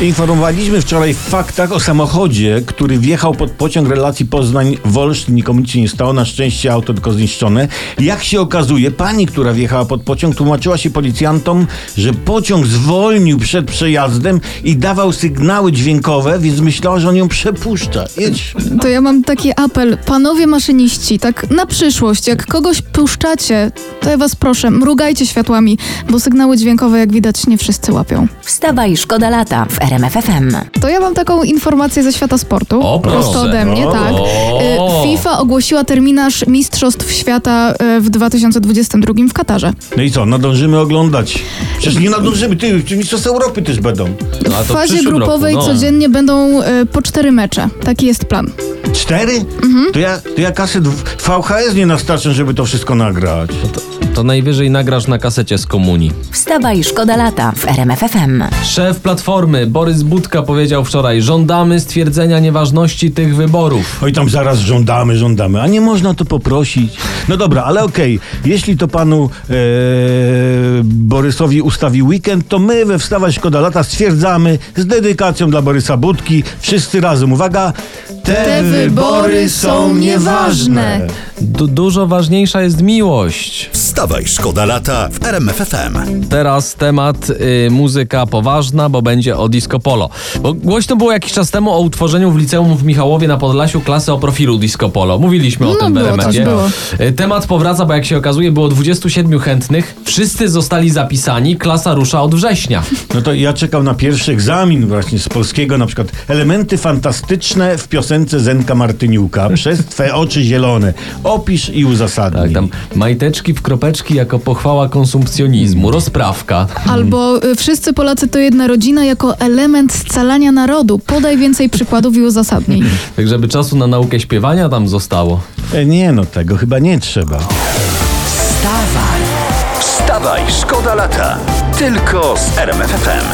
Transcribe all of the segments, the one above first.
Informowaliśmy wczoraj w faktach o samochodzie, który wjechał pod pociąg relacji Poznań-Wolsztyn. Nikomu nic się nie stało, na szczęście auto tylko zniszczone. Jak się okazuje, pani, która wjechała pod pociąg, tłumaczyła się policjantom, że pociąg zwolnił przed przejazdem i dawał sygnały dźwiękowe, więc myślała, że on ją przepuszcza. Jedź. To ja mam taki apel. Panowie maszyniści, tak na przyszłość, jak kogoś puszczacie, to ja was proszę, mrugajcie światłami, bo sygnały dźwiękowe, jak widać, nie wszyscy łapią. Wstawaj, szkoda lata w RMFFM. To ja mam taką informację ze świata sportu. O, proszę. Prosto ode mnie, O. tak. O. Y, FIFA ogłosiła terminarz Mistrzostw Świata y, w 2022 w Katarze. No i co, nadążymy oglądać? Przecież nie nadążymy, ty, czy mistrzostwa Europy też będą. No, a W fazie grupowej roku, no. codziennie będą y, po cztery mecze. Taki jest plan. Cztery? Mhm. To, ja, to ja kaset VHS nie nastarczę, żeby to wszystko nagrać. To, to najwyżej nagrasz na kasecie z komunii. Wstawaj, szkoda lata w RMFFM. Szef Platformy Borys Budka powiedział wczoraj: Żądamy stwierdzenia nieważności tych wyborów. Oj, tam zaraz żądamy, żądamy. A nie można to poprosić. No dobra, ale okej. Jeśli to panu e, Borysowi ustawi weekend, to my we Wstawaj Szkoda Lata stwierdzamy z dedykacją dla Borysa Budki. Wszyscy razem. Uwaga. Te, wybory są nieważne. Du dużo ważniejsza jest miłość. Wstawaj, szkoda lata w RMFFM. Teraz temat y, muzyka poważna, bo będzie o disco polo. Bo głośno było jakiś czas temu o utworzeniu w liceum w Michałowie na Podlasiu klasy o profilu disco polo. Mówiliśmy o No, tym w RMF-ie. Y, Temat powraca, bo jak się okazuje było 27 chętnych. Wszyscy zostali zapisani. Klasa rusza od września. No to ja czekam na pierwszy egzamin właśnie z polskiego, na przykład elementy fantastyczne w piosence Zenka Martyniuka. Przez twe oczy zielone. Opisz i uzasadnij. Tak, tam majteczki w kropeczki jako pochwała konsumpcjonizmu, rozprawka. Albo y, wszyscy Polacy to jedna rodzina jako element scalania narodu. Podaj więcej przykładów i uzasadnień. Tak, żeby czasu na naukę śpiewania tam zostało. E, nie no, tego chyba nie trzeba. Wstawaj, wstawaj, szkoda lata. Tylko z RMFFM.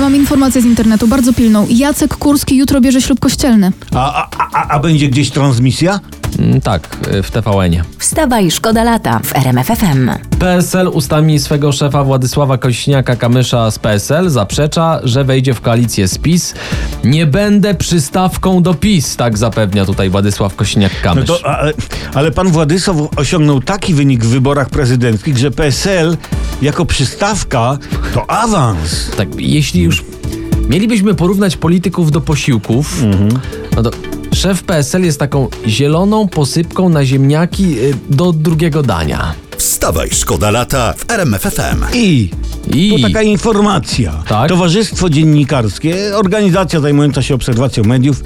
Mam informację z internetu, bardzo pilną. Jacek Kurski jutro bierze ślub kościelny. A, a, a, a będzie gdzieś transmisja? Mm, tak, y, w TVN-ie. Wstawaj, szkoda lata w RMFFM. PSL ustami swego szefa Władysława Kośniaka-Kamysza z PSL zaprzecza, że wejdzie w koalicję z PiS. Nie będę przystawką do PiS, tak zapewnia tutaj Władysław No Kośniak-Kamysz. to, ale, ale pan Władysław osiągnął taki wynik w wyborach prezydenckich, że PSL jako przystawka to awans. Tak, jeśli już mielibyśmy porównać polityków do posiłków, no to szef PSL jest taką zieloną posypką na ziemniaki y, do drugiego dania. Wstawaj, szkoda lata w RMFFM. I I to taka informacja. Tak? Towarzystwo Dziennikarskie, organizacja zajmująca się obserwacją mediów,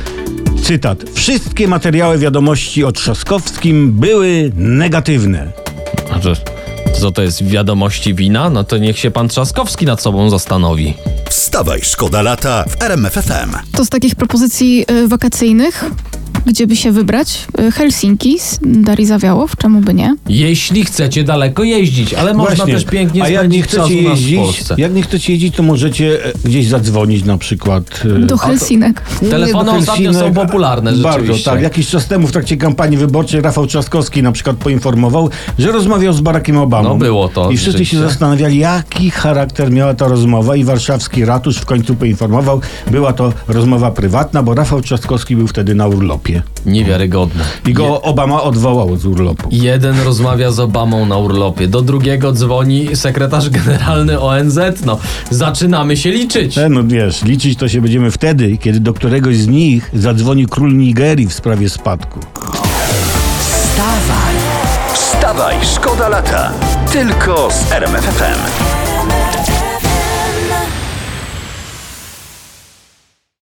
cytat. Wszystkie materiały wiadomości o Trzaskowskim były negatywne. A że- co to jest wiadomości wina? No to niech się pan Trzaskowski nad sobą zastanowi. Wstawaj, szkoda lata w RMFFM. To z takich propozycji y, wakacyjnych, gdzie by się wybrać? Y, Helsinki, z Darii Zawiałow, czemu by nie? Jeśli chcecie daleko jeździć, ale można Właśnie. też pięknie A jak nie chcecie jeździć, jak nie chcecie jeździć, to możecie e, gdzieś zadzwonić na przykład. e, Do Helsinek. Nie, Telefony do ostatnio są popularne Bardzo, tak. Jakiś czas temu w trakcie kampanii wyborczej Rafał Trzaskowski na przykład poinformował, że rozmawiał z Barackiem Obamą. No, było to, I wszyscy się zastanawiali, jaki charakter miała ta rozmowa i warszawski ratusz w końcu poinformował, była to rozmowa prywatna, bo Rafał Trzaskowski był wtedy na urlopie. Niewiarygodne. I go Obama odwołał z urlopu. Jeden rozmawia z Obamą na urlopie, do drugiego dzwoni sekretarz generalny ONZ. No, zaczynamy się liczyć. E, No wiesz, liczyć to się będziemy wtedy, kiedy do któregoś z nich zadzwoni król Nigerii w sprawie spadku. Wstawaj, wstawaj, szkoda lata. Tylko z RMFFM.